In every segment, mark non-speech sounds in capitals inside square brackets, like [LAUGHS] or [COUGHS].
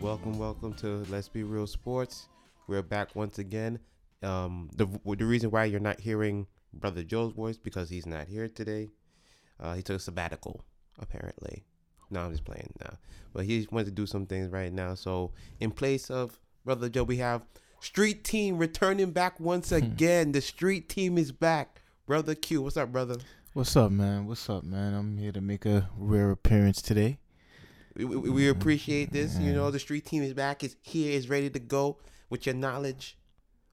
Welcome, welcome to Let's Be Real Sports. We're back once again. Um, the the reason why you're not hearing Brother Joe's voice because he's not here today. Uh, he took a sabbatical, apparently. No, I'm just playing now. But he wanted to do some things right now. So in place of Brother Joe, we have Street Team returning back once hmm. again. The Street Team is back. Brother Q, what's up, brother? What's up, man? What's up, man? I'm here to make a rare appearance today. We, we, we mm-hmm. appreciate this. You mm-hmm. know, the street team is back. Is here. Is ready to go with your knowledge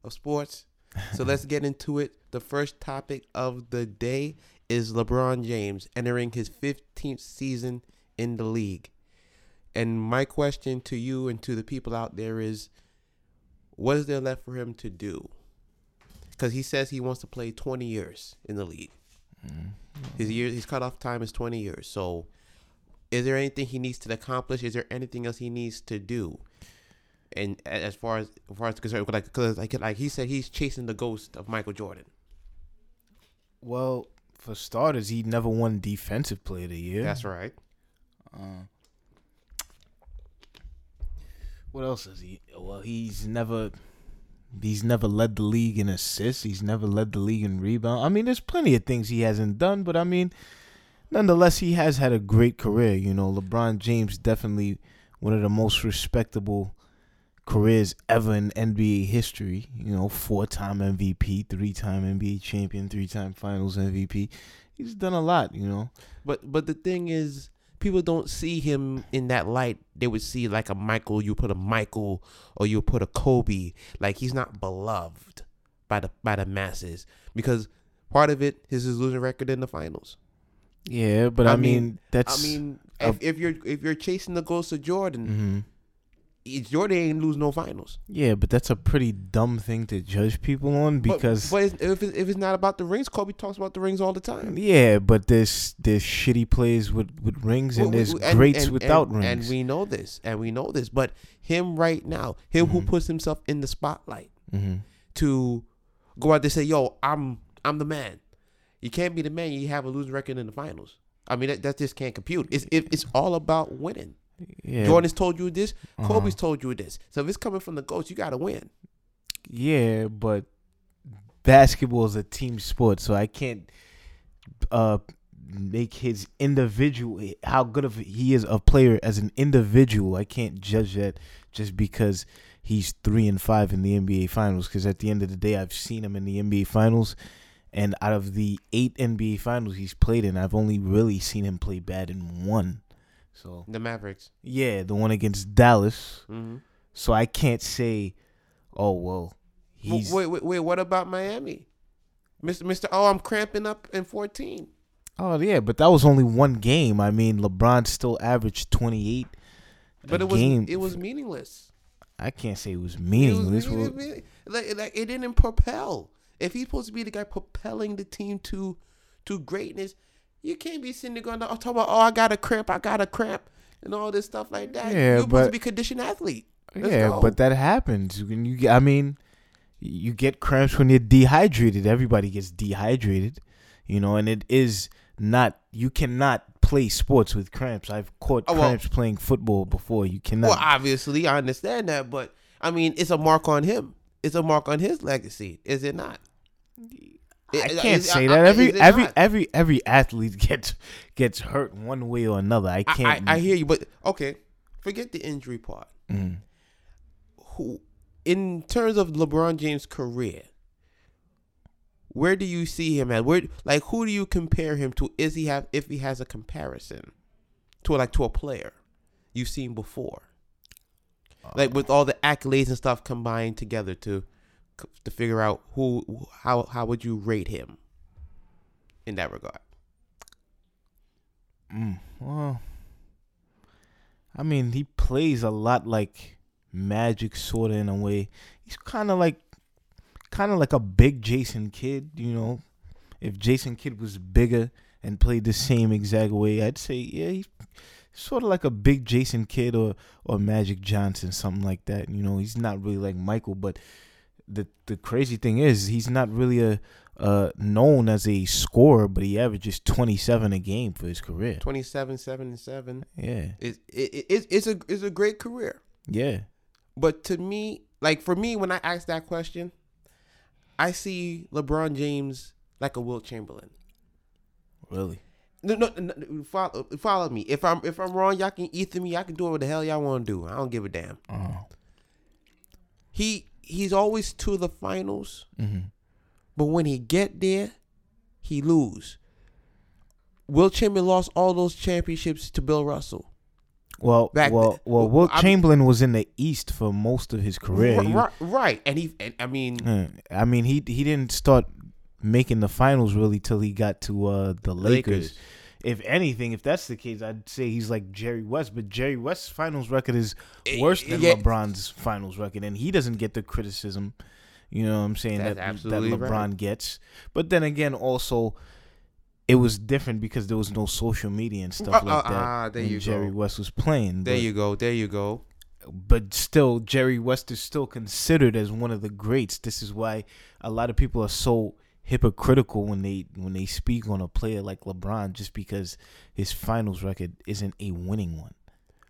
of sports. So let's [LAUGHS] get into it. The first topic of the day is LeBron James entering his 15th season in the league. And my question to you and to the people out there is, what is there left for him to do? Because he says he wants to play 20 years in the league. Mm-hmm. His year, his cutoff time is 20 years. So, is there anything he needs to accomplish? Is there anything else he needs to do? And as far as as far as concerned, like cause like like he said, he's chasing the ghost of Michael Jordan. Well, for starters, he never won Defensive Player of the Year. That's right. Uh, what else is he? Well, he's never. He's never led the league in assists. He's never led the league in rebound. I mean, there's plenty of things he hasn't done, but I mean, nonetheless, he has had a great career. You know, LeBron James definitely one of the most respectable careers ever in NBA history. You know, four-time MVP, three-time NBA champion, three-time Finals MVP. He's done a lot. You know. But but the thing is, people don't see him in that light. They would see like a Michael. You put a Michael or you put a Kobe. Like he's not beloved by the by the masses because part of it is his losing record in the finals. Yeah, but I, I mean, mean- that's I mean, if, if you're if you're chasing the ghost of Jordan, Mhm. it's Jordan ain't lose no finals. Yeah, but that's a pretty dumb thing to judge people on because but, it's, if it's, if it's not about the rings, Kobe talks about the rings all the time. yeah, but there's there's shitty plays with with rings and Well, there's and- greats and- without and, rings. and we know this, and we know this. But him right now, him who Mhm. puts himself in the spotlight hmm to go out there and say, "Yo, I'm I'm the man." You can't be the man. You have a losing record in the finals. I mean, that, that just can't compute. It's it, it's all about winning. Yeah, Jordan's told you this. uh-huh. Kobe's told you this. So if it's coming from the ghost, you got to win. Yeah, but basketball is a team sport, so I can't uh make his individual how good of he is a player as an individual. I can't judge that just because he's three and five in the NBA finals. Because at the end of the day, I've seen him in the NBA finals, and out of the eight NBA finals he's played in, I've only really seen him play bad in one. So The Mavericks. yeah, the one against Dallas. Mm-hmm. So I can't say, oh well, he's Wait, wait, wait. What about Miami, Mister Mister? Oh, I'm cramping up in 14. Oh yeah, but that was only one game. I mean, LeBron still averaged twenty eight. But a it was game. it was meaningless. I can't say it was It was meaningless. meaning- Well, meaning- like, like it didn't propel. If he's supposed to be the guy propelling the team to to greatness, you can't be sitting there going, "Oh, talk about oh, I got a cramp, I got a cramp," and all this stuff like that. Yeah, You're supposed but- to be conditioned athlete. Let's yeah, go. but that happens when you. I mean, you get cramps when you're dehydrated. Everybody gets dehydrated, you know, and it is not. You cannot play sports with cramps. I've caught Oh, well- cramps playing football before. You cannot. Well, obviously, I understand that, but I mean, it's a mark on him. It's a mark on his legacy, is it not? I can't is- say that. I- Every every not? every every athlete [LAUGHS] gets gets hurt one way or another. I can't. I, I hear you, but okay, forget the injury part. Mm. Who, in terms of LeBron James' career, where do you see him at? Where, like, who do you compare him to? Is he have if he has a comparison to like to a player you've seen before, like with all the accolades and stuff combined together to to figure out who how how would you rate him in that regard? Mm, well, I mean, he plays a lot like Magic, sort of in a way. He's kind of like, kind of like a big Jason Kidd, you know, if Jason Kidd was bigger and played the same exact way, I'd say yeah, he's sort of like a big Jason Kidd or or Magic Johnson, something like that. You know, he's not really like Michael, but the the crazy thing is he's not really a uh known as a scorer, but he averages 27 a game for his career. 27, 7, and 7. Yeah. It, it, it, it's, a, it's a great career. Yeah. But to me, like for me, when I ask that question, I see LeBron James like a Wilt Chamberlain. Really? No, no, no, follow, follow me. If I'm if I'm wrong, y'all can ether me. I can do what the hell y'all want to do. I don't give a damn. Oh. He he's always to the finals, Mm-hmm. but when he get there, he lose. Wilt Chamberlain lost all those championships to Bill Russell. Well, Back well, well, Wilt I'm- Chamberlain was in the East for most of his career. He- right, right, and he, and, I mean, I mean, he he didn't start making the finals really till he got to uh, the Lakers. If anything, if that's the case, I'd say he's like Jerry West. But Jerry West's finals record is Eh, worse than yeah. LeBron's finals record, and he doesn't get the criticism. You know what I'm saying That's that that LeBron right. gets. But then again, also. It was different because there was no social media and stuff Uh, like uh, that ah, there when you Jerry go. West was playing. there but- you go, there you go. but still Jerry West is still considered as one of the greats. This is why a lot of people are so hypocritical when they when they speak on a player like LeBron just because his finals record isn't a winning one.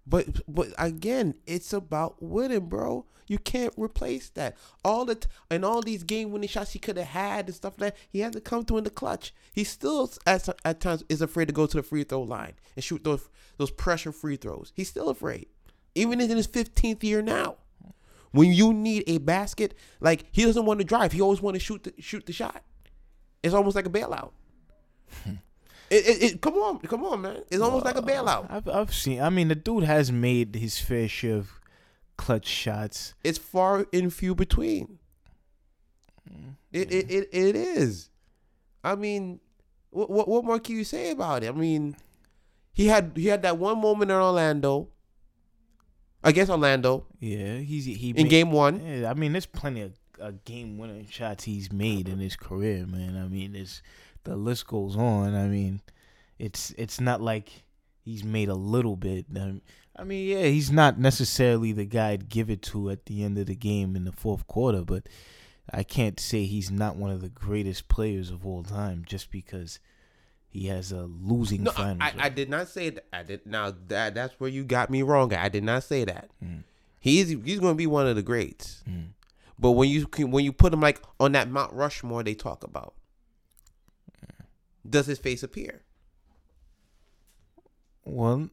But but again, it's about winning, bro. You can't replace that. All the t- and all these game winning shots he could have had and stuff like that, he had to come through in the clutch. He still at at times is afraid to go to the free throw line and shoot those those pressure free throws. He's still afraid, even in his fifteenth year now. When you need a basket, like he doesn't want to drive, he always want to shoot the, shoot the shot. It's almost like a bailout. [LAUGHS] it, it, it, come on, come on, man. It's almost like a bailout. I've I've seen. I mean, the dude has made his fair share of clutch shots. it's far and few between. Mm-hmm. It, it it it is. I mean, what, what what more can you say about it? I mean, he had he had that one moment in Orlando, against Orlando Yeah, he's he in made- game one. Yeah, I mean, there's plenty of uh, game winning shots he's made in his career, man. I mean, it's the list goes on. I mean, it's it's not like he's made a little bit. I mean, yeah, he's not necessarily the guy to give it to at the end of the game in the fourth quarter, but I can't say he's not one of the greatest players of all time just because he has a losing No, I. I, I did not say that. I did now that that's where you got me wrong. I did not say that. Mm. He's he's going to be one of the greats. Mm. But when you can- when you put him like on that Mount Rushmore they talk about, does his face appear? Well,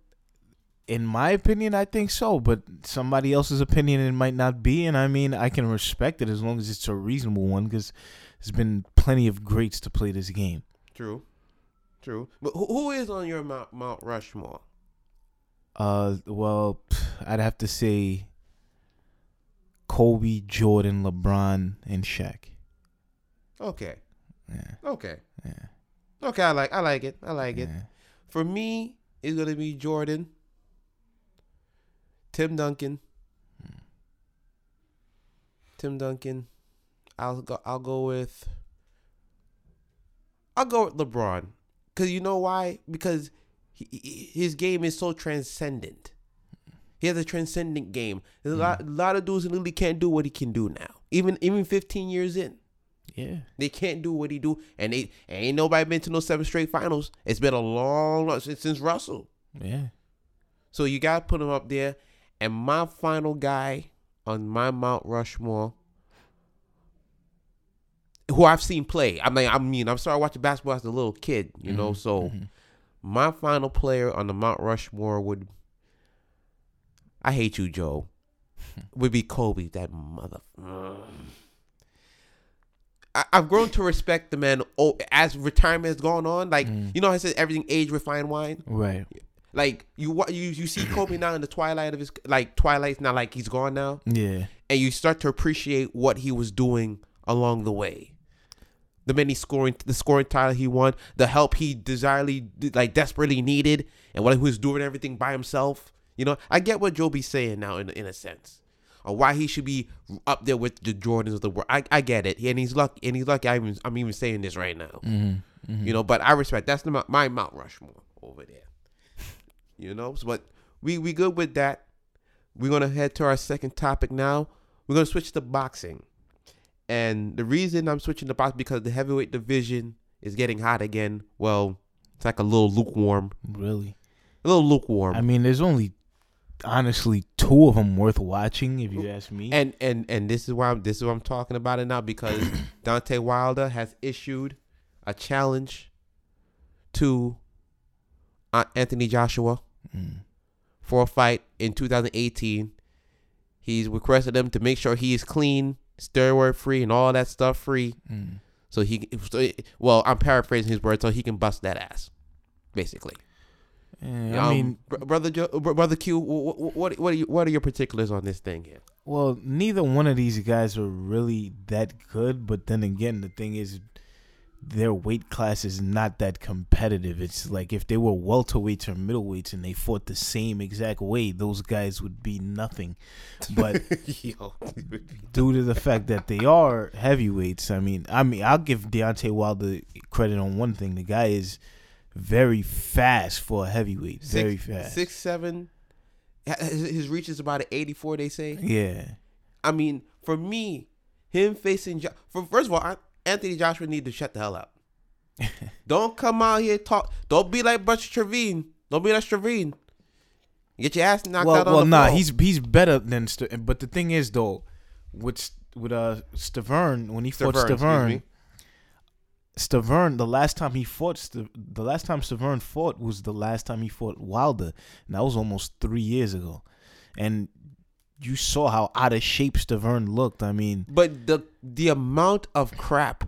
in my opinion, I think so, but somebody else's opinion it might not be, and I mean I can respect it as long as it's a reasonable one because there's been plenty of greats to play this game. True, true. But who, who is on your Mount Mount Rushmore? Uh, well, I'd have to say Kobe, Jordan, LeBron, and Shaq. Okay, Yeah, okay, yeah, okay. I like I like it. I like it. For me, it's gonna be Jordan, Tim Duncan, hmm. Tim Duncan. I'll go. I'll go with. I'll go with LeBron, cause you know why? Because he- his game is so transcendent. He has a transcendent game. There's a mm. lot, a lot of dudes in the league can't do what he can do now. Even even 15 years in. yeah. They can't do what he do, and they ain't nobody been to no seven straight finals. It's been a long, long since, since Russell. Yeah. So you got to put him up there. And my final guy on my Mount Rushmore, who I've seen play. I mean, I mean, I'm started watching basketball as a little kid, you know. Mm-hmm. So mm-hmm. my final player on the Mount Rushmore would, I hate you, Joe, [LAUGHS] would be Kobe. That mother. I, I've grown to respect the man. Oh, as retirement has gone on, like mm. you know, I said everything age refined wine. Right. Like you, you, you see Kobe now in the twilight of his like twilight's not like he's gone now, Yeah. and you start to appreciate what he was doing along the way. The many scoring, the scoring title he won, the help he desirely, like desperately needed, and what he was doing everything by himself. You know, I get what Joe be saying now in in a sense, or why he should be up there with the Jordans of the world. I, I get it, and he's lucky, and he's lucky. I even, I'm even saying this right now. Mm-hmm. You know, but I respect that's the, my Mount Rushmore over there. You know, so, but we we good with that. We're gonna head to our second topic now. We're gonna switch to boxing, and the reason I'm switching to boxing because the heavyweight division is getting hot again. Well, it's like a little lukewarm, Really? a little lukewarm. I mean, there's only honestly two of them worth watching, if you ask me. and and and this is why I'm this is what I'm talking about it now because [COUGHS] Deontay Wilder has issued a challenge to uh, Anthony Joshua Mm. for a fight in 2018. He's requested him to make sure he is clean, steroid free, and all that stuff free. Mm. So he, so, well, I'm paraphrasing his words, so he can bust that ass, basically. Yeah, I Um, mean, br- brother, Jo- br- brother Q, what, what, what are you, what are your particulars on this thing here? well, neither one of these guys are really that good. But then again, the thing is, their weight class is not that competitive. It's like if they were welterweights or middleweights and they fought the same exact weight, those guys would be nothing. But [LAUGHS] Yo, due to the fact that they are heavyweights, I mean, I mean, I'll give Deontay Wilder credit on one thing. The guy is very fast for a heavyweight. very six, fast. six seven. His, his reach is about an 84. They say. Yeah. I mean, for me, him facing jo- for first of all, Anthony Joshua need to shut the hell up. [LAUGHS] don't come out here talk. Don't be like Buster Trevine. Don't be like Trevine. Get your ass knocked well, out on well, the nah, floor. he's he's better than. St- but the thing is, though, with with uh Stiverne when he fought Stiverne, excuse Stiverne. Stiverne, the last time he fought, St- the last time Stiverne fought was the last time he fought Wilder, and that was almost three years ago, and you saw how out of shape Stiverne looked. I mean, But the the amount of crap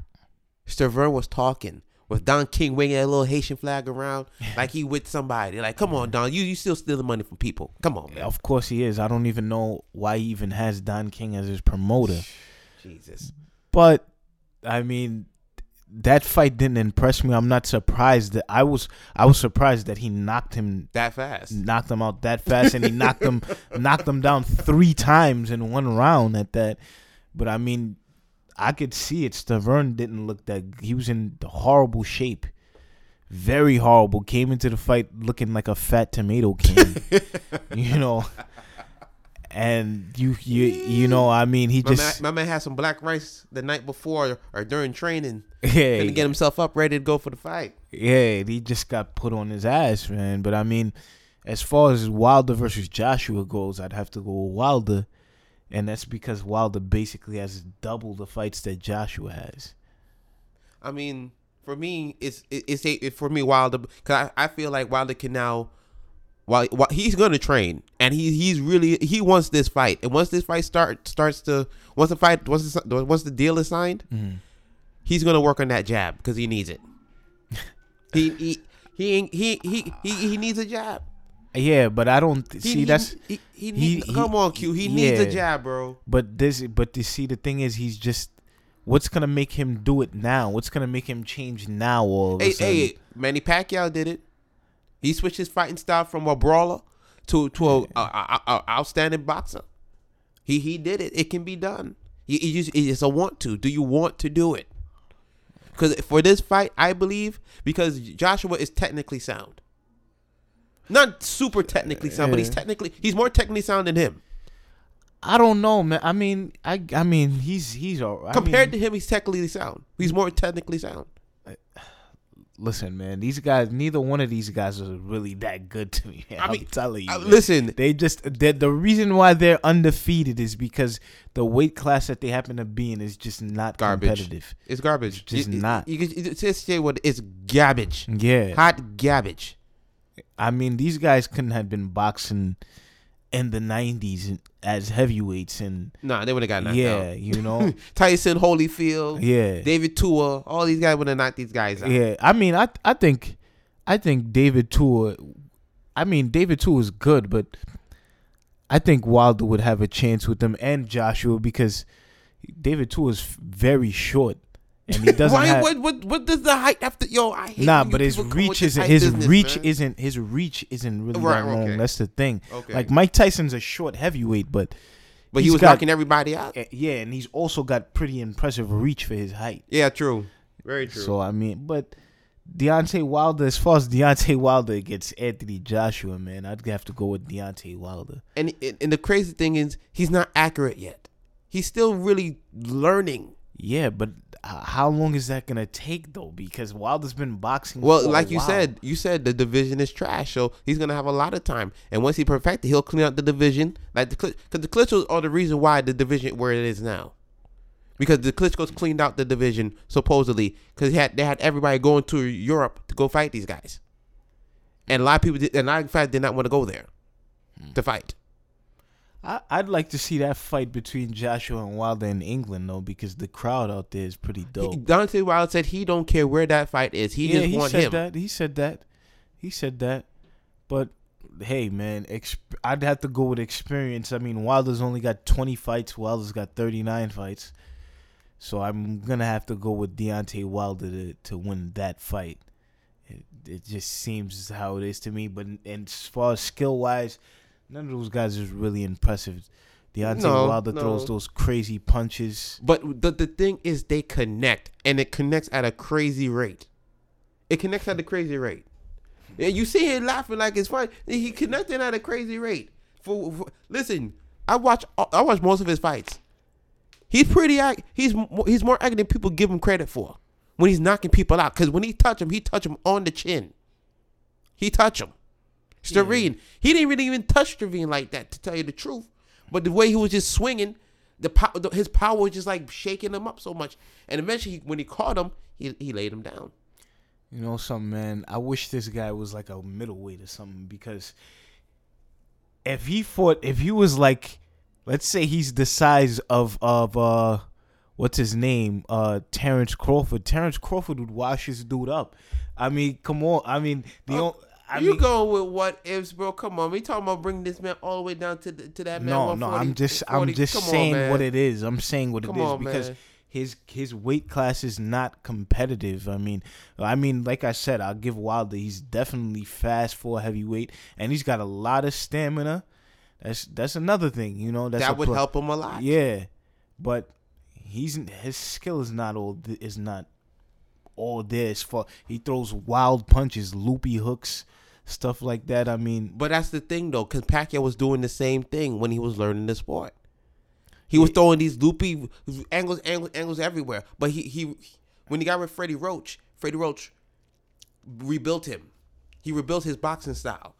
Stiverne was talking with Don King waving that little Haitian flag around [LAUGHS] like he with somebody. Like, come on, Don, you you still stealing money from people. Come on, man. of course he is. I don't even know why he even has Don King as his promoter. Jesus. But I mean, that fight didn't impress me. I'm not surprised that I was. I was surprised that he knocked him, That fast. knocked him out that fast, and he knocked him, [LAUGHS] knocked him down three times in one round at that. But I mean, I could see it. Stiverne didn't look that. He was in horrible shape. Very horrible. Came into the fight looking like a fat tomato can. [LAUGHS] you know. And you, you, you know, I mean, he My man, just, my man had some black rice the night before or during training. [LAUGHS] yeah, Couldn't get himself up ready to go for the fight. Yeah, he just got put on his ass, man. But I mean, as far as Wilder versus Joshua goes, I'd have to go with Wilder, and that's because Wilder basically has double the fights that Joshua has. I mean, for me, it's it's a, it, for me Wilder because I, I feel like Wilder can now. While, while he's gonna train and he he's really he wants this fight and once this fight start starts to once the fight once the, once the deal is signed mm-hmm. he's gonna work on that jab because he needs it [LAUGHS] he he he he he he, he needs a jab Yeah, but I don't He- see he- that's. he, he, he- he- come on Q he needs a jab bro But this, but you see, the thing is, he's just. What's gonna make him do it now? What's gonna make him change now? All of a Hey, sudden? hey, Manny Pacquiao did it. He switched his fighting style from a brawler to to a, a, a- a outstanding boxer. He he did it. It can be done. You, you just, it's a want to. Do you want to do it? Because for this fight, I believe because Joshua is technically sound. Not super technically sound, but he's technically he's more technically sound than him. I don't know, man. I mean, I, I mean, he's he's all right. Compared to him, he's technically sound. He's more technically sound. Listen, man, these guys, neither one of these guys are really that good to me. I I'm mean, telling you. Man. listen, they just the reason why they're undefeated is because the weight class that they happen to be in is just not Garbage. competitive. it's garbage. It's just you- not. You, can just say what it's garbage. Yeah, Hot garbage. I mean, these guys couldn't have been boxing in the '90s as heavyweights, and Nah, they would have got knocked yeah, out. you know, [LAUGHS] Tyson Holyfield, yeah, David Tua, all these guys would have knocked these guys out. yeah. I mean, I I think I think David Tua. I mean, David Tua is good, but I think Wilder would have a chance with them and Joshua because David Tua is very short and he doesn't Why? have. what, what? What does the height have to? Yo, I hate Nah, but his people come with reach isn't his business, reach man. isn't his reach isn't really Right, that long. okay. That's the thing. Okay. Like Mike Tyson's a short heavyweight, but but he was got- knocking everybody out. eh, yeah, and he's also got pretty impressive reach for his height. Yeah, true. Very true. So I mean, but Deontay Wilder, as far as Deontay Wilder against Anthony Joshua, man, I'd have to go with Deontay Wilder. And and the crazy thing is, he's not accurate yet. He's still really learning. Yeah, but how long is that gonna take though? Because Wilder's been boxing. Well, like you said, you said the division is trash, so he's gonna have a lot of time. And once he perfected, he'll clean out the division. Like the because the Klitschkos are the reason why the division where it is now. Because the Klitschko's cleaned out the division supposedly because had they had everybody going to Europe to go fight these guys, and a lot of people did, and a lot of fighters did not want to go there hmm. to fight. I, would like to see that fight between Joshua and Wilder in England though, because the crowd out there is pretty dope. Deontay Wilder said he don't care where that fight is. He yeah, just he said him. That. He said that. He said that. But hey, man, exp- I'd have to go with experience. I mean, Wilder's only got 20 fights. Wilder's got 39 fights. So I'm gonna have to go with Deontay Wilder to, to win that fight. It, it just seems how it is to me. But and as far as skill wise None of those guys is really impressive. Deontay no, Wilder no. throws those crazy punches. But the the thing is, they connect, and it connects at a crazy rate. It connects at a crazy rate. And you see him laughing like it's fine. He connecting at a crazy rate. For, for listen, I watch I watch most of his fights. He's pretty act. He's he's more active than people give him credit for when he's knocking people out. Because when he touch him, he touch him on the chin. He touch him. Stiverne, yeah. he didn't really even touch Stiverne like that, to tell you the truth. But the way he was just swinging, the, power, his power was just like shaking him up so much. And eventually, when he caught him, he he laid him down. You know something, man. I wish this guy was like a middleweight or something because if he fought, if he was like, let's say he's the size of of uh, what's his name, uh, Terrence Crawford. Terrence Crawford would wash his dude up. I mean, come on. I mean, the uh, I you mean, going with what ifs, bro? Come on, we talking about bringing this man all the way down to the, to that man. No, no, I'm just 40. I'm just Come saying on, what it is. I'm saying what Come it is on, because man. his his weight class is not competitive. I mean, I mean, like I said, I'll give Wilder. He's definitely fast for heavyweight, and he's got a lot of stamina. That's that's another thing, you know. That's that would help him a lot. Yeah, but he's his skill is not all is not all this for. He throws wild punches, loopy hooks stuff like that. I mean, but that's the thing though, because Pacquiao was doing the same thing when he was learning the sport. He was throwing these loopy angles, angles, angles everywhere. But he he when he got with Freddie Roach, Freddie Roach rebuilt him. He rebuilt his boxing style.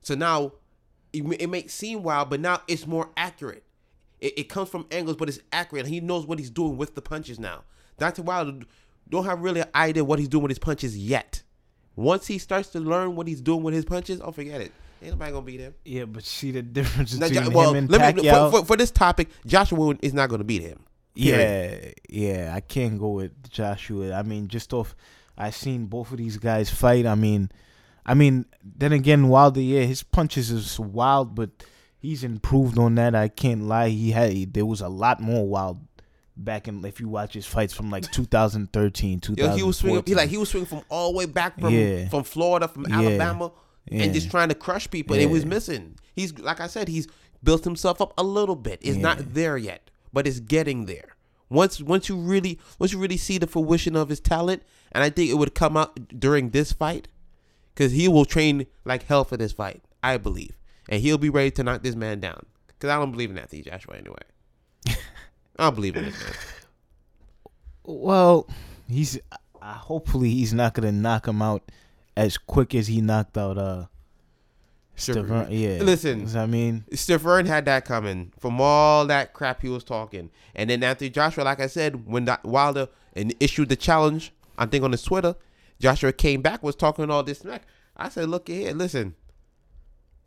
So now it, it may seem wild, but now it's more accurate. It, it comes from angles, but it's accurate. He knows what he's doing with the punches now. Dr. Wilder don't have really an idea what he's doing with his punches yet. Once he starts to learn what he's doing with his punches, oh, forget it. Ain't nobody gonna beat him. Yeah, but see the difference between well, him and let me, for, for, for, this topic, Joshua is not gonna beat him. Period. Yeah, yeah, I can't go with Joshua. I mean, just off, I've seen both of these guys fight. I mean, I mean, then again, Wilder, yeah, his punches is wild, but he's improved on that. I can't lie. He had there was a lot more wild back in if you watch his fights from like 2013, 2014. [LAUGHS] Yo, he was swinging. He like he was swinging from all the way back from yeah. from Florida, from yeah. Alabama, yeah. and just trying to crush people. And it was missing. He's like I said, he's built himself up a little bit. It's not there yet, but it's getting there. Once once you really once you really see the fruition of his talent, and I think it would come out during this fight, because he will train like hell for this fight. I believe, and he'll be ready to knock this man down. Because I don't believe in Anthony Joshua anyway. I don't believe in this man. Well, he's uh, hopefully he's not gonna knock him out as quick as he knocked out uh Stiverne. Yeah. Listen, I mean, Stiverne had that coming from all that crap he was talking, and then after Joshua, like I said, when that Wilder and issued the challenge, I think on his Twitter, Joshua came back was talking all this smack. I said, look here, listen,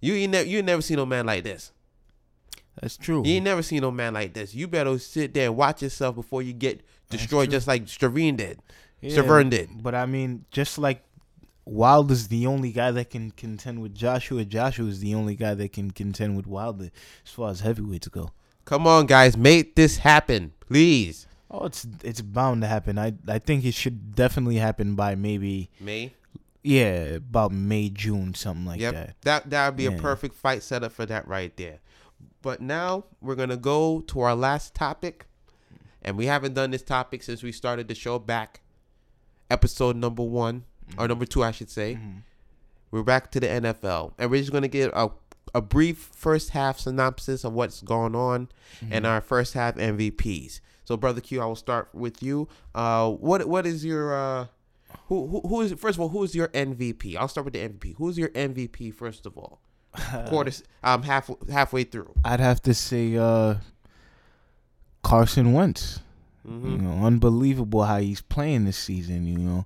you ain't never you ain't never seen no man like this. That's true. You ain't never seen no man like this. You better sit there and watch yourself before you get destroyed, just like Stiverne did. Yeah, did. But I mean, just like Wilder's the only guy that can contend with Joshua. Joshua is the only guy that can contend with Wilder as far as heavyweights go. Come on, guys, make this happen, please. Oh, it's it's bound to happen. I I think it should definitely happen by maybe May. Yeah, about May June, something like yep. that. That that would be yeah. a perfect fight setup for that right there. But now we're going to go to our last topic. And we haven't done this topic since we started the show back, episode number one. or number two, I should say. Mhm. We're back to the NFL, and we're just gonna get a a brief first half synopsis of what's going on and our first half MVPs. So, brother Q, I will start with you. Uh, what what is your uh, who who who is first of all who is your MVP? I'll start with the MVP. Who's your MVP first of all? [LAUGHS] Quarter um half halfway through. I'd have to say uh, Carson Wentz. hmm You know, unbelievable how he's playing this season. You know,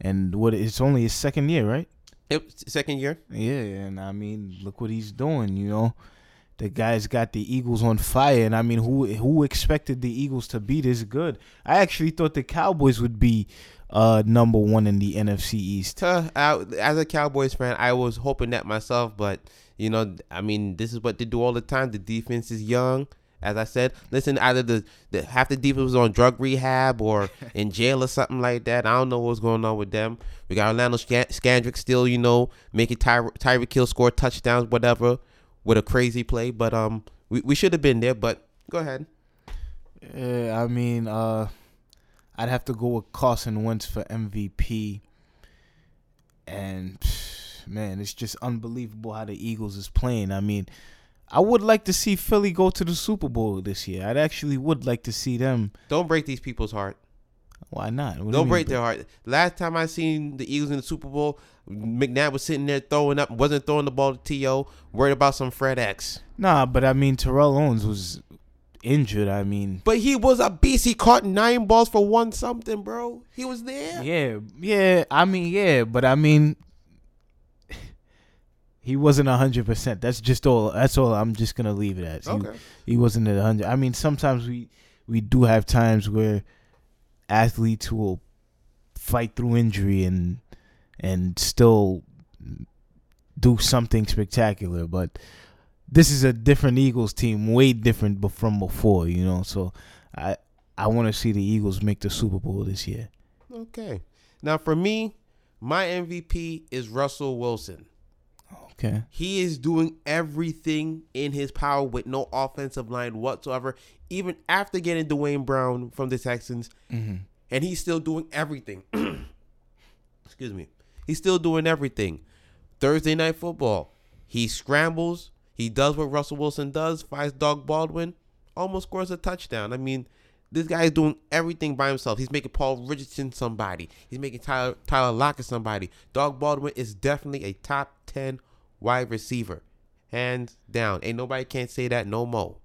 and what it's only his second year, right? Yep, second year. Yeah, and I mean, look what he's doing. You know, the guy's got the Eagles on fire, and I mean, who who expected the Eagles to be this good? I actually thought the Cowboys would be uh number one in the NFC East. Tuh, I, as a Cowboys fan, I was hoping that myself, but you know, I mean, this is what they do all the time. The defense is young. As I said, listen, either the, the half the defense was on drug rehab or [LAUGHS] in jail or something like that. I don't know what's going on with them. We got Orlando Scan- Scandrick still, you know, making Ty- Tyreek Hill score touchdowns, whatever, with a crazy play. But um, we, we should have been there. But go ahead. Yeah, I mean, uh, I'd have to go with Carson Wentz for MVP. And man, it's just unbelievable how the Eagles is playing. I mean, I would like to see Philly go to the Super Bowl this year. I'd actually would like to see them. Don't break these people's heart. Why not? What do Don't mean, break their heart. Last time I seen the Eagles in the Super Bowl, McNabb was sitting there throwing up, wasn't throwing the ball to To, worried about some Fred X. Nah, but I mean, Terrell Owens was injured. I mean, But he was a beast. He caught nine balls for one something, bro. He was there. yeah, yeah. I mean, yeah, but I mean, [SIGHS] he wasn't hundred percent. That's just all. That's all. I'm just gonna leave it at. He- Okay. he wasn't at 100 i mean sometimes we we do have times where athletes will fight through injury and and still do something spectacular but this is a different eagles team way different from before you know so i i want to see the eagles make the super bowl this year Okay. Now for me, my MVP is Russell Wilson. okay He is doing everything in his power with no offensive line whatsoever, even after getting Duane Brown from the Texans. mm-hmm. and he's still doing everything. [CLEARS THROAT] Excuse me. He's still doing everything. Thursday night football. He scrambles. He does what Russell Wilson does. Fights Doug Baldwin. Almost scores a touchdown. I mean, this guy is doing everything by himself. He's making Paul Richardson somebody. He's making Tyler Tyler Lockett somebody. Doug Baldwin is definitely a top ten wide receiver, hands down. Ain't nobody can't say that no more.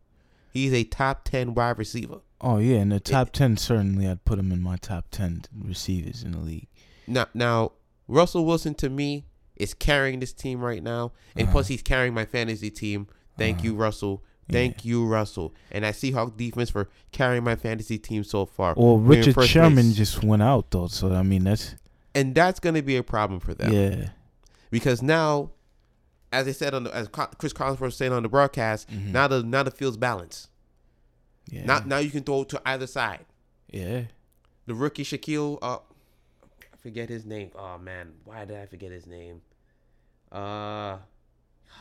He's a top ten wide receiver. oh yeah in the top 10 certainly i'd put him in my top 10 receivers in the league Now, now Russell Wilson to me is carrying this team right now, and Uh-huh. plus he's carrying my fantasy team. Thank you, Russell. Thank you, Russell. And I Seahawk defense for carrying my fantasy team so far. well We're richard sherman place. just went out though so i mean that's and that's going to be a problem for them yeah because now, as I said on the, as Chris Collinsworth was saying on the broadcast, Mhm. now the now the field's balanced. Yeah. Now now you can throw to either side. yeah. The rookie Shaquill, uh, I forget his name. Oh man, why did I forget his name? Uh, [SIGHS]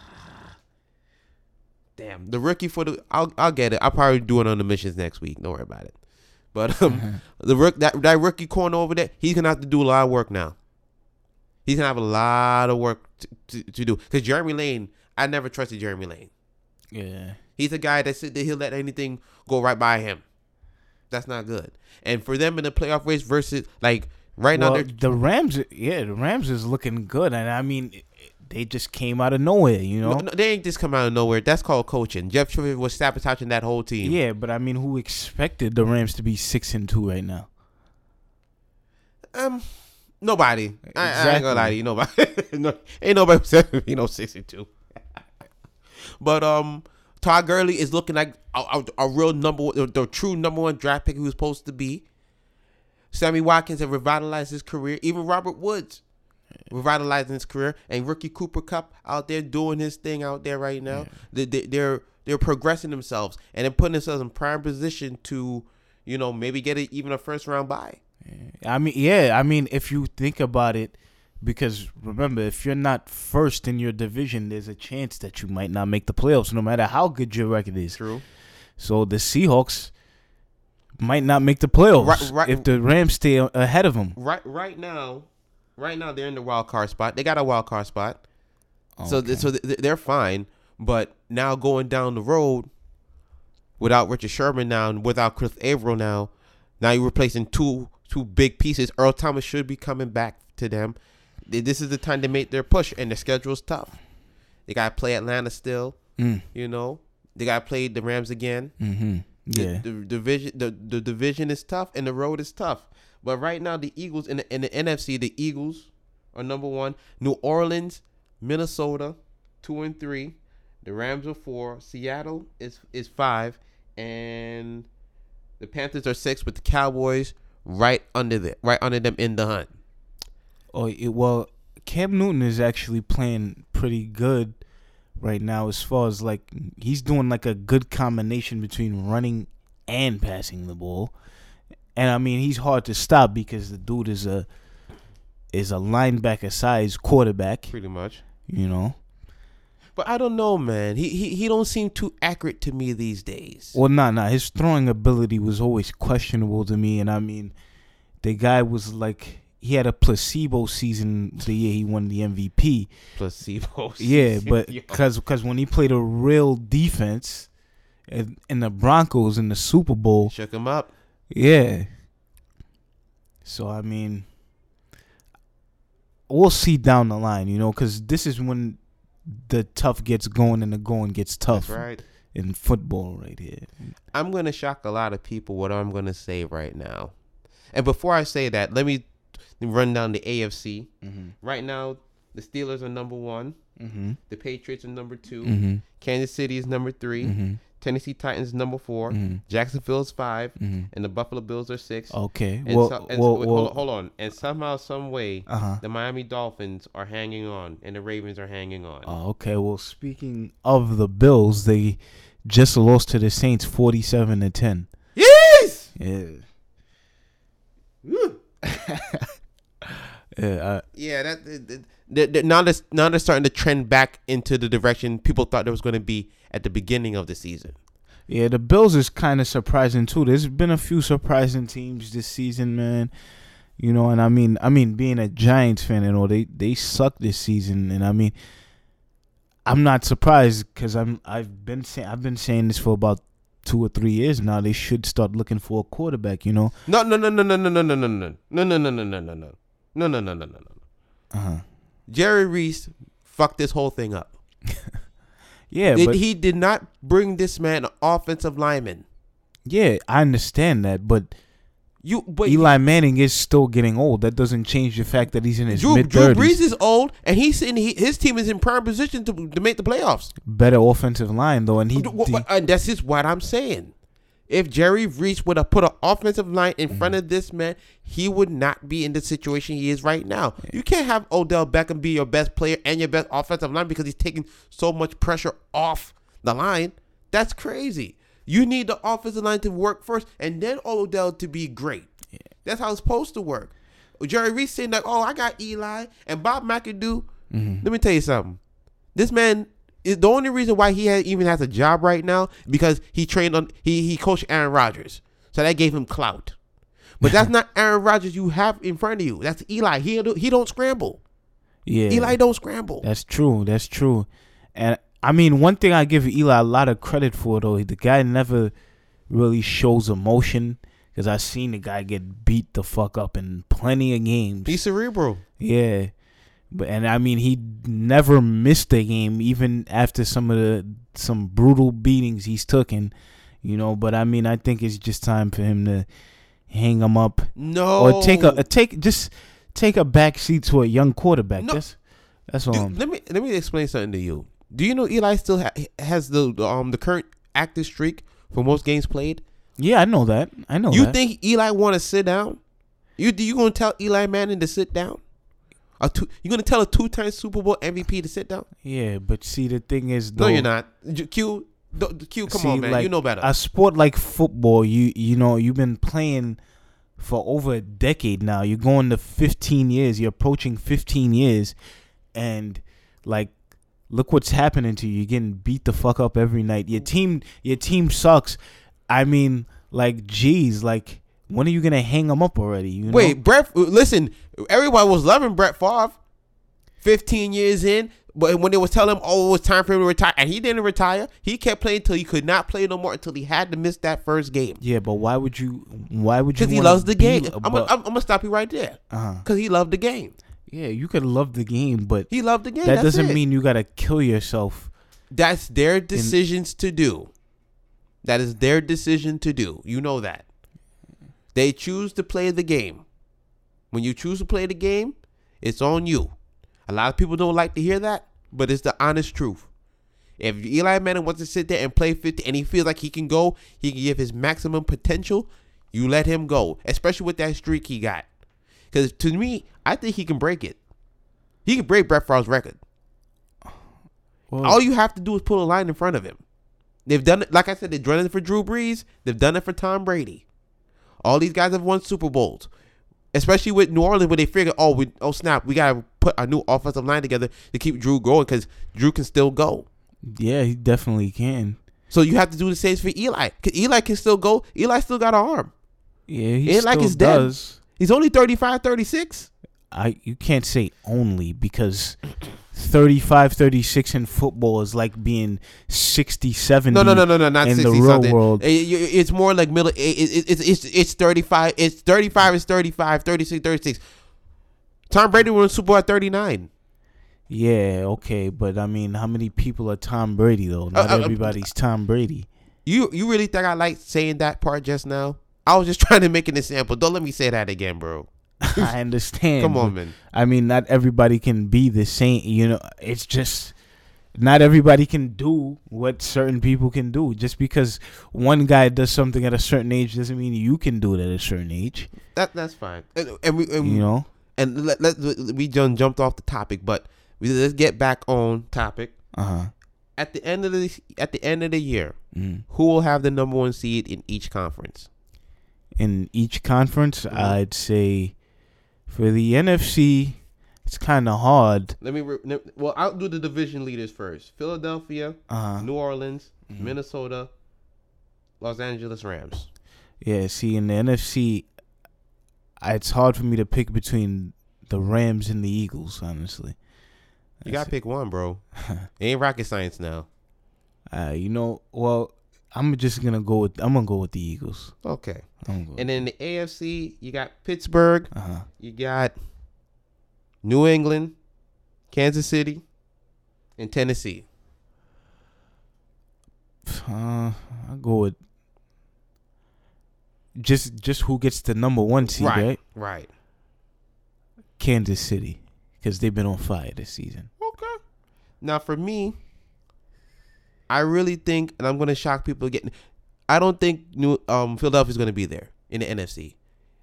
damn, the rookie for the. I'll I'll get it. I'll probably do it on the missions next week. Don't worry about it. But um, [LAUGHS] the rook that that rookie corner over there, he's gonna have to do a lot of work now. He's gonna have a lot of work to, to, to do because Jeremy Lane. I never trusted Jeremy Lane. Yeah. He's a guy that said that he'll let anything go right by him. That's not good. And for them in the playoff race versus like right now well, they're the Rams, yeah, the Rams is looking good, and I mean, they just came out of nowhere, you know. no, no, they ain't just come out of nowhere. That's called coaching. Jeff Trivet was sabotaging that whole team. Yeah, but I mean, who expected the Rams to be six and two right now? Um, nobody. I, I ain't gonna lie to you. Nobody. [LAUGHS] no, ain't nobody said you know sixty two. but um, Todd Gurley is looking like a, a, a real number, one- the true number one draft pick he was supposed to be. Sammy Watkins have revitalized his career. Even Robert Woods revitalizing his career, and rookie Cooper Kupp out there doing his thing out there right now. They, they, they're they're progressing themselves and they're putting themselves in prime position to, you know, maybe get a, even a first round bye. I mean, yeah, I mean, if you think about it, because remember, if you're not first in your division, there's a chance that you might not make the playoffs, no matter how good your record is. True. So the Seahawks might not make the playoffs Right- right- if the Rams stay ahead of them. Right right now, right now they're in the wild card spot. They got a wild card spot, so Okay. th- so they're fine. But now going down the road, without Richard Sherman now, and without Chris Avril now, now you're replacing two two big pieces. Earl Thomas should be coming back to them. This is the time to make their push, and the schedule's tough. They got to play Atlanta still. Mm. You know, they got to play the Rams again. Mm-hmm. The- Yeah. The, division the, the division is tough and the road is tough. But right now the Eagles in the in the NFC, the Eagles are number one. New Orleans, Minnesota, two and three. The Rams are four. Seattle is is five. And the Panthers are six with the Cowboys right under the right under them in the hunt. Oh, it, well, Cam Newton is actually playing pretty good right now as far as like he's doing like a good combination between running and passing the ball. And I mean, he's hard to stop because the dude is a is a linebacker size quarterback, Pretty much. you know. But I don't know, man. He he, he don't seem too accurate to me these days. Well, nah, nah. His throwing ability was always questionable to me, and I mean, the guy was like he had a placebo season the year he won the MVP. Placebo. [LAUGHS] Season. Yeah, but because because when he played a real defense in, in the Broncos in the Super Bowl, shook him up. yeah. So I mean, we'll see down the line, you know, because this is when the tough gets going and the going gets tough That's right. in football, right here. I'm gonna shock a lot of people what I'm gonna say right now. And before I say that, let me run down the AFC. Mm-hmm. Right now, the Steelers are number one. Mm-hmm. The Patriots are number 2 Mm-hmm. Kansas City is number 3 Mm-hmm. Tennessee Titans number 4 Mm-hmm. Jacksonville is five, Mm-hmm. and the Buffalo Bills are six. Okay. And well, so- and well, so- wait, well, hold, hold on. And somehow, some way, Uh huh. the Miami Dolphins are hanging on, and the Ravens are hanging on. Oh, okay. Well, speaking of the Bills, they just lost to the Saints, forty-seven to ten. yes. Yeah. [LAUGHS] Yeah. Uh, Yeah, that, that, that, now they're now they're starting to trend back into the direction people thought there was going to be at the beginning of the season. yeah. The Bills is kind of surprising too. There's been a few surprising teams this season, man. You know, and I mean, I mean, being a Giants fan, you know, they they suck this season, and I mean, I'm not surprised because I'm I've been saying I've been saying this for about two or three years now. They should start looking for a quarterback. You know. No, no, no, no, no, no, no, no, no, no, no, no, no, no, no, no, no, no, no, no, no, no, no. Uh huh. Jerry Reese fucked this whole thing up. [LAUGHS] Yeah, Did- but he did not bring this man an offensive lineman. yeah, I understand that, but You, but Eli Manning is still getting old. That doesn't change the fact that he's in his mid Drew Brees is old, and he's in he, his team is in prime position to to make the playoffs. Better offensive line though, and he- and that's just what I'm saying. If Jerry Reese would have put an offensive line in Mm-hmm. front of this man, he would not be in the situation he is right now. You can't have Odell Beckham be your best player and your best offensive line because he's taking so much pressure off the line. That's crazy. You need the offensive line to work first and then Odell to be great. That's how it's supposed to work. Jerry Reese saying like, "Oh, I got Eli and Bob McAdoo." Mm-hmm. Let me tell you something. This man the only reason why he has, even has a job right now because he trained on he he coached Aaron Rodgers, so that gave him clout. But that's [LAUGHS] not Aaron Rodgers you have in front of you. That's Eli. He don't- he don't scramble. yeah, Eli don't scramble. That's true. That's true. And I mean, one thing I give Eli a lot of credit for though, the guy never really shows emotion. Cause I seen the guy get beat the fuck up in plenty of games. He's cerebral. Yeah. But and I mean he never missed a game even after some of the some brutal beatings he's taken, you know, but I mean I think it's just time for him to hang him up No. or take a, a take just take a back seat to a young quarterback. No. That's that's all. Dude, let me let me explain something to you. Do you know Eli still ha- has the, um the current active streak for most games played? yeah, I know that. I know You that. think Eli want to sit down? You do you gonna tell Eli Manning to sit down? A two, you gonna tell a two-time Super Bowl MVP to sit down? yeah, but see the thing is No, you're not. Q, Q, come see, on, man. like, you know better. A sport like football, you you know, you've been playing for over a decade now. You're going to 15 years. You're approaching 15 years, and like, look what's happening to you. You're getting beat the fuck up every night. Your team, your team sucks. I mean, like, geez, like, When are you gonna hang him up already? You know? Wait, Brett. Listen, everybody was loving Brett Favre. Fifteen years in, but when they was telling him, "Oh, it was time for him to retire," and he didn't retire, he kept playing until he could not play no more until he had to miss that first game Yeah, but why would you? Why would you? because he loves the game. I'm, gonna, I'm, I'm gonna stop you right there uh-huh. because he loved the game. Yeah, you could love the game, but He loved the game. that doesn't it. mean you gotta kill yourself. that's their decisions to do. That is their decision to do. You know that. They choose to play the game. When you choose to play the game, it's on you. A lot of people don't like to hear that, but it's the honest truth. If Eli Manning wants to sit there and play 50 and he feels like he can go, he can give his maximum potential, you let him go, especially with that streak he got. Because to me, I think he can break it. He can break Brett Favre's record. All you have to do is pull a line in front of him. They've done it, like I said, they've done it for Drew Brees. They've done it for Tom Brady. All these guys have won Super Bowls, especially with New Orleans, where they figure, oh, we, oh snap, we gotta put a new offensive line together to keep Drew going because Drew can still go. yeah, he definitely can. So you have to do the same for Eli. Cause Eli can still go. Eli still got an arm. Yeah, he like still dead. does. He's only 35, 36. I you can't say only because 35 36 in football is like being 60 70 No, no, no, no, no, not in the real something. world. It- it- it's more like middle. It, it, it's it's it's 35. It's 35 is 35, 36, 36. Tom Brady won Super Bowl at 39. Yeah, okay, but I mean, how many people are Tom Brady though? Not Uh, uh, uh, everybody's Tom Brady. You you really think I like saying that part just now? I was just [LAUGHS] trying to make an example. Don't let me say that again, bro. [LAUGHS] I understand. Come on, man. I mean, not everybody can be the same. You know, it's just not everybody can do what certain people can do. Just because one guy does something at a certain age doesn't mean you can do it at a certain age. That that's fine. And, and we and, You know. and let, let we done jumped off the topic, but we, let's get back on topic. Uh huh. At the end of the at the end of the year, Mm. who will have the number one seed in each conference? In each conference, Mhm. I'd say for the NFC, it's kind of hard. Let me. Re- well, I'll do the division leaders first. Philadelphia, Uh, New Orleans, Mhm. Minnesota, Los Angeles Rams. yeah. See, in the NFC, it's hard for me to pick between the Rams and the Eagles. Honestly, You gotta pick one, bro. It [LAUGHS] ain't rocket science now. Uh, you know, well, I'm just gonna go with I'm gonna go with the Eagles. Okay. Go And then the AFC, you got Pittsburgh, uh huh. you got New England, Kansas City, and Tennessee. Uh, I'll go with just just who gets the number one seed, right? right. Right. Kansas City, because they've been on fire this season. Okay. Now for me, I really think, and I'm gonna shock people again. I don't think New um Philadelphia's gonna be there in the NFC.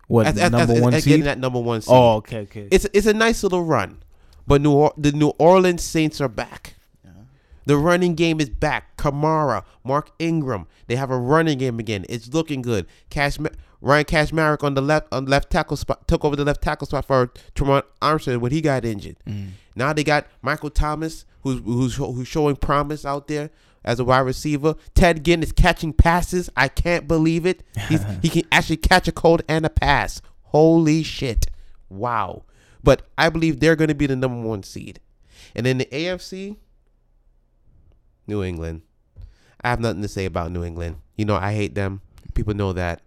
What As- as- number as- one as getting that number one seed. Oh, okay, okay. It's it's a nice little run, but New or- the New Orleans Saints are back. The running game is back. Kamara, Mark Ingram, they have a running game again. It's looking good. Cash Ryan Cashmerick on the left on left tackle spot took over the left tackle spot for Tremont Armstrong when he got injured. Mm. Now they got Michael Thomas, who's who's who's showing promise out there as a wide receiver. Ted Ginn is catching passes. I can't believe it. He's, [LAUGHS] he can actually catch a cold and a pass. Holy shit! Wow. But I believe they're going to be the number one seed. And in the AFC, New England. I have nothing to say about New England. You know, I hate them. People know that.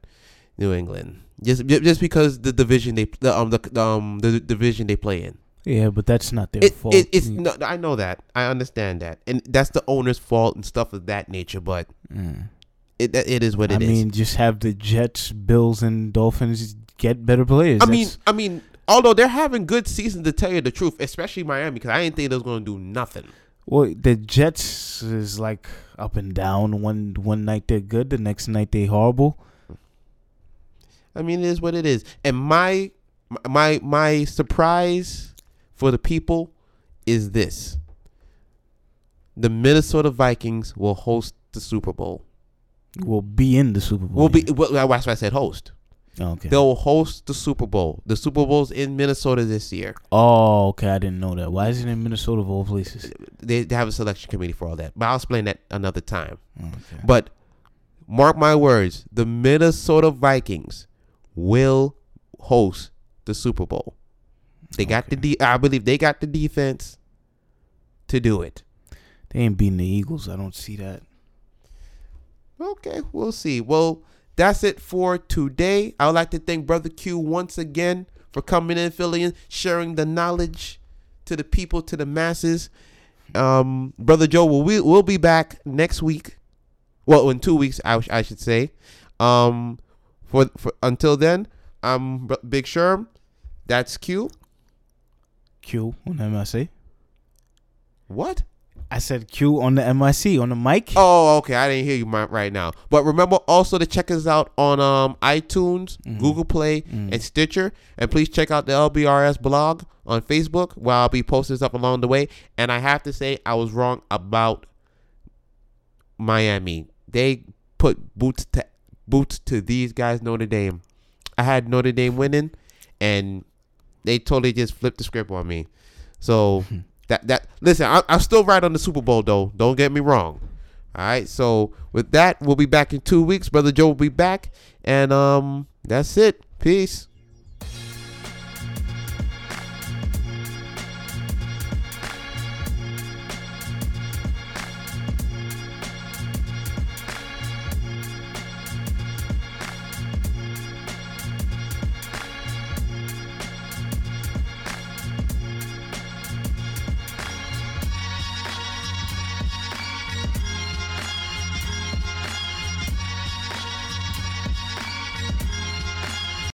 New England. Just just because the division they the um the, the um the division they play in. Yeah, but that's not their It, fault. it, it's Mm. no, I know that. I understand that, and that's the owner's fault and stuff of that nature. But Mm. it it is what it is. I is. mean, just have the Jets, Bills, and Dolphins get better players. I mean, I mean, although they're having good seasons to tell you the truth, especially Miami, because I didn't think they was going to do nothing. well, the Jets is like up and down. One one night they're good, the next night they horrible. I mean, it is what it is. And my my my surprise for the people is this: the Minnesota Vikings will host the Super Bowl. Will be in the Super Bowl. Will be well, that's why I said host. Oh, okay. They'll host the Super Bowl. The Super Bowl's in Minnesota this year. Oh, okay. I didn't know that. Why is it in Minnesota of all places? They, they have a selection committee for all that, but I'll explain that another time. Okay. But mark my words, the Minnesota Vikings will host the Super Bowl. They got the de- I believe they got the defense to do it. They ain't beating the Eagles. I don't see that. Okay, we'll see. Well, that's it for today. I would like to thank Brother Q once again for coming in, filling in, sharing the knowledge to the people, to the masses. Um, Brother Joe, will we will be back next week. Well, in two weeks, I, I should say. Um, for, for until then, I'm Big Sherm. That's Q. Q on the MIC. What? I said Q on the MIC on the mic. Oh, okay. I didn't hear you right now. But remember also to check us out on um, iTunes, Mhm. Google Play, Mhm. and Stitcher. And please check out the LBRS blog on Facebook where I'll be posting stuff along the way. And I have to say, I was wrong about Miami. They put boots to boots to these guys Notre Dame. I had Notre Dame winning, and they totally just flipped the script on me. So [LAUGHS] that that listen, I, I'm still right on the Super Bowl though. Don't get me wrong. All right. So with that, we'll be back in two weeks. Brother Joe will be back, and um, that's it. Peace.